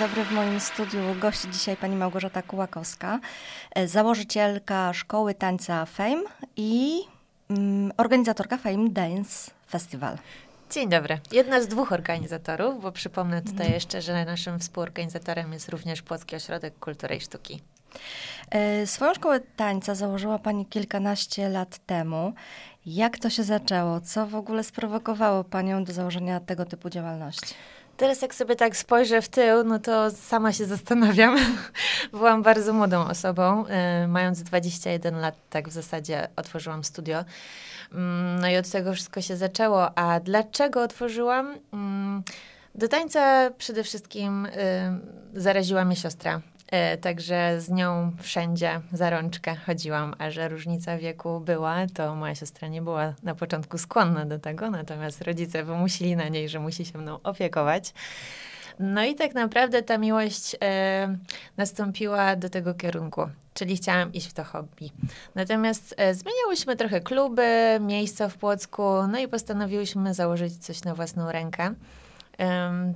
dobry. W moim studiu gości dzisiaj pani Małgorzata Kułakowska, e, założycielka szkoły tańca Fame i mm, organizatorka Fame Dance Festival. Dzień dobry. Jedna z dwóch organizatorów, bo przypomnę tutaj mm. jeszcze, że naszym współorganizatorem jest również Płocki Ośrodek Kultury i Sztuki. E, swoją szkołę tańca założyła Pani kilkanaście lat temu. Jak to się zaczęło? Co w ogóle sprowokowało Panią do założenia tego typu działalności? Teraz jak sobie tak spojrzę w tył, no to sama się zastanawiam. Byłam bardzo młodą osobą. E, mając 21 lat, tak w zasadzie otworzyłam studio. Mm, no i od tego wszystko się zaczęło. A dlaczego otworzyłam? Mm, do tańca przede wszystkim y, zaraziła mnie siostra. E, także z nią wszędzie za rączkę chodziłam, a że różnica wieku była, to moja siostra nie była na początku skłonna do tego, natomiast rodzice wymusili na niej, że musi się mną opiekować. No i tak naprawdę ta miłość e, nastąpiła do tego kierunku, czyli chciałam iść w to hobby. Natomiast e, zmieniałyśmy trochę kluby, miejsca w Płocku, no i postanowiłyśmy założyć coś na własną rękę.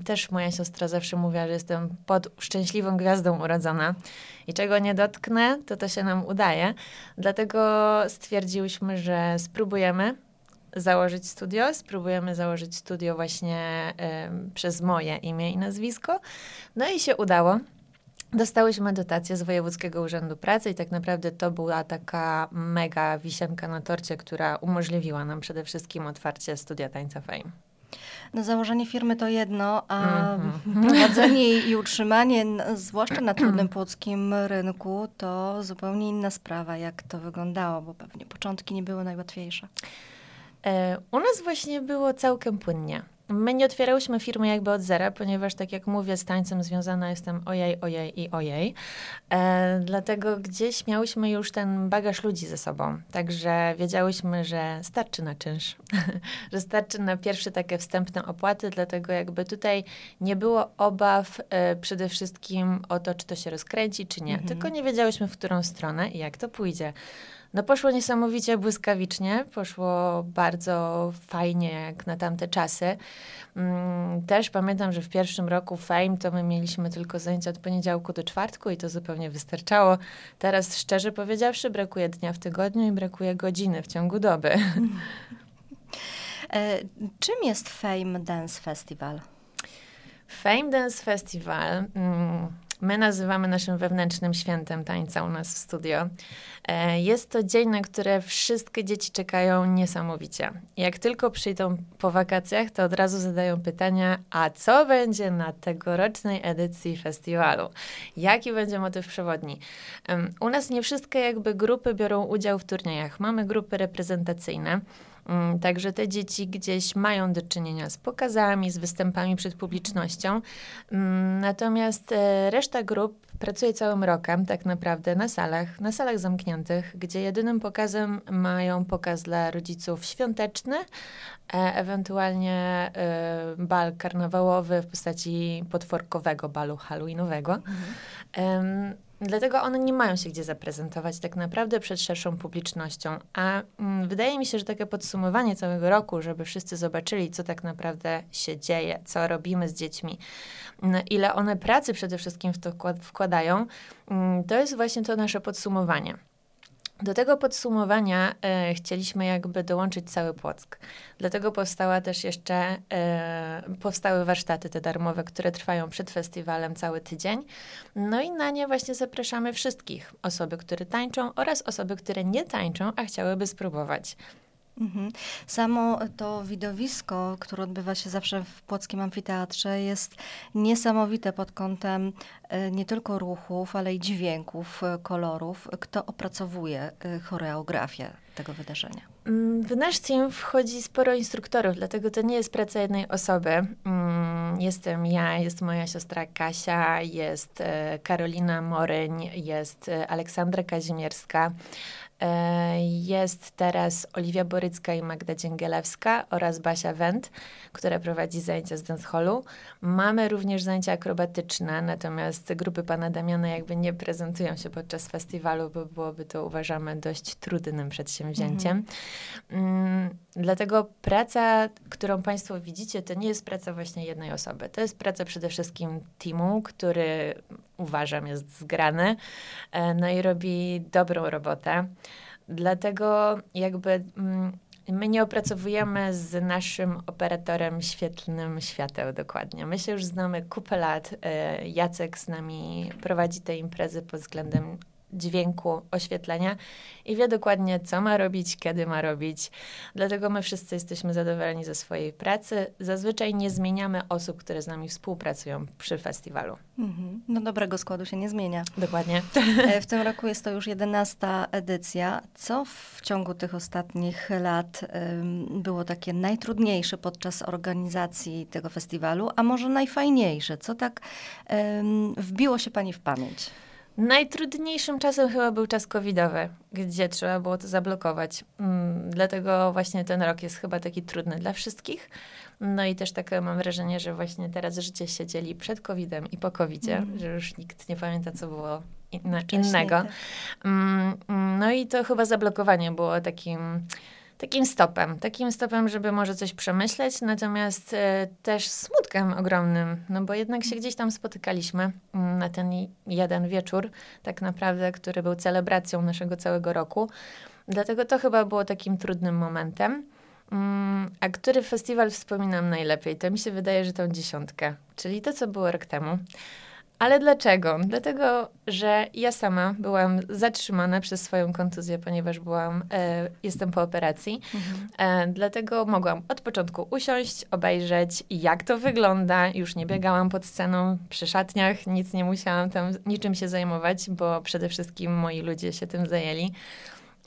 Też moja siostra zawsze mówiła, że jestem pod szczęśliwą gwiazdą urodzona i czego nie dotknę, to to się nam udaje. Dlatego stwierdziłyśmy, że spróbujemy założyć studio. Spróbujemy założyć studio właśnie przez moje imię i nazwisko. No i się udało. Dostałyśmy dotację z Wojewódzkiego Urzędu Pracy i tak naprawdę to była taka mega wisienka na torcie, która umożliwiła nam przede wszystkim otwarcie studia tańca Fame. No, założenie firmy to jedno, a mm-hmm. prowadzenie i utrzymanie, zwłaszcza na trudnym płockim rynku, to zupełnie inna sprawa, jak to wyglądało, bo pewnie początki nie były najłatwiejsze. E, u nas właśnie było całkiem płynnie. My nie otwierałyśmy firmy jakby od zera, ponieważ tak jak mówię, z tańcem związana jestem ojej, ojej i ojej. E, dlatego gdzieś miałyśmy już ten bagaż ludzi ze sobą. Także wiedziałyśmy, że starczy na czynsz, że starczy na pierwsze takie wstępne opłaty, dlatego jakby tutaj nie było obaw e, przede wszystkim o to, czy to się rozkręci, czy nie. Mhm. Tylko nie wiedziałyśmy, w którą stronę i jak to pójdzie. No poszło niesamowicie błyskawicznie, poszło bardzo fajnie jak na tamte czasy. Mm, też pamiętam, że w pierwszym roku Fame to my mieliśmy tylko zajęcia od poniedziałku do czwartku i to zupełnie wystarczało. Teraz szczerze powiedziawszy brakuje dnia w tygodniu i brakuje godziny w ciągu doby. E, czym jest Fame Dance Festival? Fame Dance Festival... Mm, my nazywamy naszym wewnętrznym świętem tańca u nas w studio. E, jest to dzień, na który wszystkie dzieci czekają niesamowicie. Jak tylko przyjdą po wakacjach, to od razu zadają pytania, a co będzie na tegorocznej edycji festiwalu? Jaki będzie motyw przewodni? U nas nie wszystkie jakby grupy biorą udział w turniejach. Mamy grupy reprezentacyjne. Mm, także te dzieci gdzieś mają do czynienia z pokazami, z występami przed publicznością. Mm, natomiast e, reszta grup pracuje całym rokiem tak naprawdę na salach, na salach zamkniętych, gdzie jedynym pokazem mają pokaz dla rodziców świąteczny, e, ewentualnie e, bal karnawałowy w postaci potworkowego balu halloweenowego. Mhm. Dlatego one nie mają się gdzie zaprezentować tak naprawdę przed szerszą publicznością. A mm, wydaje mi się, że takie podsumowanie całego roku, żeby wszyscy zobaczyli, co tak naprawdę się dzieje, co robimy z dziećmi, mm, ile one pracy przede wszystkim w to wkładają, mm, to jest właśnie to nasze podsumowanie. Do tego podsumowania e, chcieliśmy jakby dołączyć cały Płock. Dlatego powstała też jeszcze, e, powstały warsztaty te darmowe, które trwają przed festiwalem cały tydzień. No i na nie właśnie zapraszamy wszystkich. Osoby, które tańczą oraz osoby, które nie tańczą, a chciałyby spróbować. Mhm. Samo to widowisko, które odbywa się zawsze w Płockim Amfiteatrze, jest niesamowite pod kątem e, nie tylko ruchów, ale i dźwięków, e, kolorów. Kto opracowuje e, choreografię tego wydarzenia? Mm, w nasz team wchodzi sporo instruktorów, dlatego to nie jest praca jednej osoby. Mm, jestem ja, jest moja siostra Kasia, jest Karolina Moryń, jest Aleksandra Kazimierska. E, jest teraz Oliwia Borycka i Magda Dzięgielewska oraz Basia Wendt, która prowadzi zajęcia z dancehallu. Mamy również zajęcia akrobatyczne, natomiast grupy pana Damiana jakby nie prezentują się podczas festiwalu, bo byłoby to uważamy dość trudnym przedsięwzięciem. Mhm. Dlatego praca, którą Państwo widzicie, to nie jest praca właśnie jednej osoby. To jest praca przede wszystkim teamu, który uważam jest zgrany, e, no i robi dobrą robotę. Dlatego jakby mm, my nie opracowujemy z naszym operatorem świetlnym świateł dokładnie. My się już znamy kupę lat. E, Jacek z nami prowadzi te imprezy pod względem dźwięku, oświetlenia i wie dokładnie, co ma robić, kiedy ma robić. Dlatego my wszyscy jesteśmy zadowoleni ze swojej pracy. Zazwyczaj nie zmieniamy osób, które z nami współpracują przy festiwalu. Mhm. No dobrego składu się nie zmienia. Dokładnie. E, w tym roku jest to już jedenasta edycja. Co w ciągu tych ostatnich lat um, było takie najtrudniejsze podczas organizacji tego festiwalu, a może najfajniejsze? Co tak um, wbiło się Pani w pamięć? Najtrudniejszym czasem chyba był czas covidowy, gdzie trzeba było to zablokować. Mm, dlatego właśnie ten rok jest chyba taki trudny dla wszystkich. No i też takie mam wrażenie, że właśnie teraz życie się dzieli przed covidem i po covidzie, mm. że już nikt nie pamięta, co było inna, innego. Tak. Mm, mm, no i to chyba zablokowanie było takim takim stopem, takim stopem, żeby może coś przemyśleć, natomiast e, też smutkiem ogromnym, no bo jednak się gdzieś tam spotykaliśmy mm, na ten jeden wieczór, tak naprawdę, który był celebracją naszego całego roku. Dlatego to chyba było takim trudnym momentem. Mm, a który festiwal wspominam najlepiej? To mi się wydaje, że tą dziesiątkę, czyli to, co było rok temu. Ale dlaczego? Dlatego, że ja sama byłam zatrzymana przez swoją kontuzję, ponieważ byłam, e, jestem po operacji. Mhm. E, dlatego mogłam od początku usiąść, obejrzeć, jak to wygląda. Już nie biegałam pod sceną przy szatniach, nic nie musiałam tam niczym się zajmować, bo przede wszystkim moi ludzie się tym zajęli.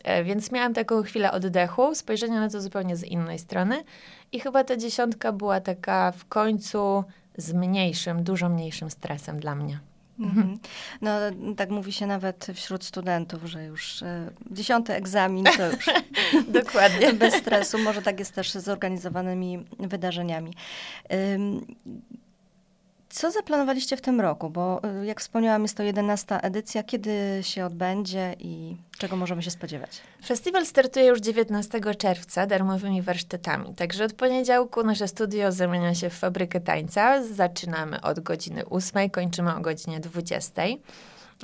E, więc miałam taką chwilę oddechu, spojrzenia na to zupełnie z innej strony. I chyba ta dziesiątka była taka w końcu z mniejszym, dużo mniejszym stresem dla mnie. Mhm. No, tak mówi się nawet wśród studentów, że już e, dziesiąty egzamin to już dokładnie bez stresu. Może tak jest też z zorganizowanymi wydarzeniami. Co zaplanowaliście w tym roku? Bo y, jak wspomniałam, jest to 11 edycja. Kiedy się odbędzie i czego możemy się spodziewać? Festiwal startuje już 19 czerwca darmowymi warsztatami. Także od poniedziałku nasze studio zamienia się w fabrykę tańca. Zaczynamy od godziny 8, kończymy o godzinie 20.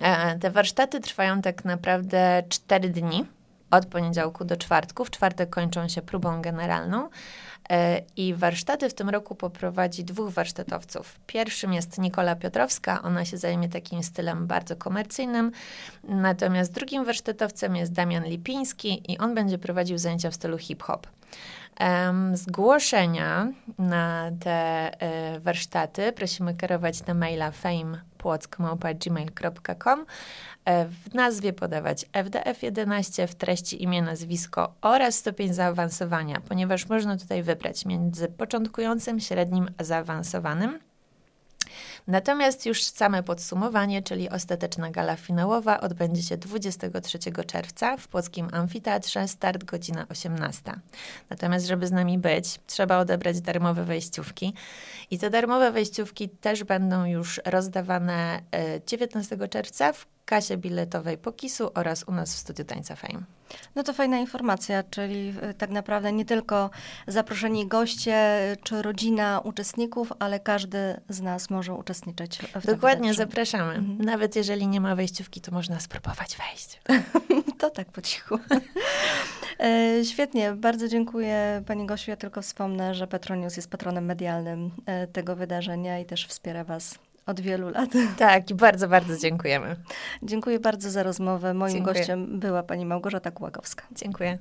E, te warsztaty trwają tak naprawdę 4 dni. Od poniedziałku do czwartku. W czwartek kończą się próbą generalną. E, I warsztaty w tym roku poprowadzi dwóch warsztatowców. Pierwszym jest Nikola Piotrowska, ona się zajmie takim stylem bardzo komercyjnym. Natomiast drugim warsztatowcem jest Damian Lipiński i on będzie prowadził zajęcia w stylu hip-hop. Zgłoszenia na te e, warsztaty prosimy kierować na maila famepłock.gmail.com e, W nazwie podawać FDF11, w treści imię, nazwisko oraz stopień zaawansowania, ponieważ można tutaj wybrać między początkującym, średnim a zaawansowanym. Natomiast już same podsumowanie, czyli ostateczna gala finałowa odbędzie się 23 czerwca w Płockim Amfiteatrze, start godzina 18. Natomiast żeby z nami być, trzeba odebrać darmowe wejściówki i te darmowe wejściówki też będą już rozdawane 19 e, czerwca w kasie biletowej Pokisu oraz u nas w Studiu Tańca Fame. No to fajna informacja, czyli e, tak naprawdę nie tylko zaproszeni goście czy rodzina uczestników, ale każdy z nas może uczestniczyć w Dokładnie, zapraszamy. Mhm. Nawet jeżeli nie ma wejściówki, to można spróbować wejść. to tak po cichu. E, świetnie, bardzo dziękuję Pani Gosiu. Ja tylko wspomnę, że Petronius jest patronem medialnym e, tego wydarzenia i też wspiera Was od wielu lat. Tak, i bardzo, bardzo dziękujemy. Dziękuję bardzo za rozmowę. Moim Dziękuję. gościem była pani Małgorzata Kłagowska. Dziękuję.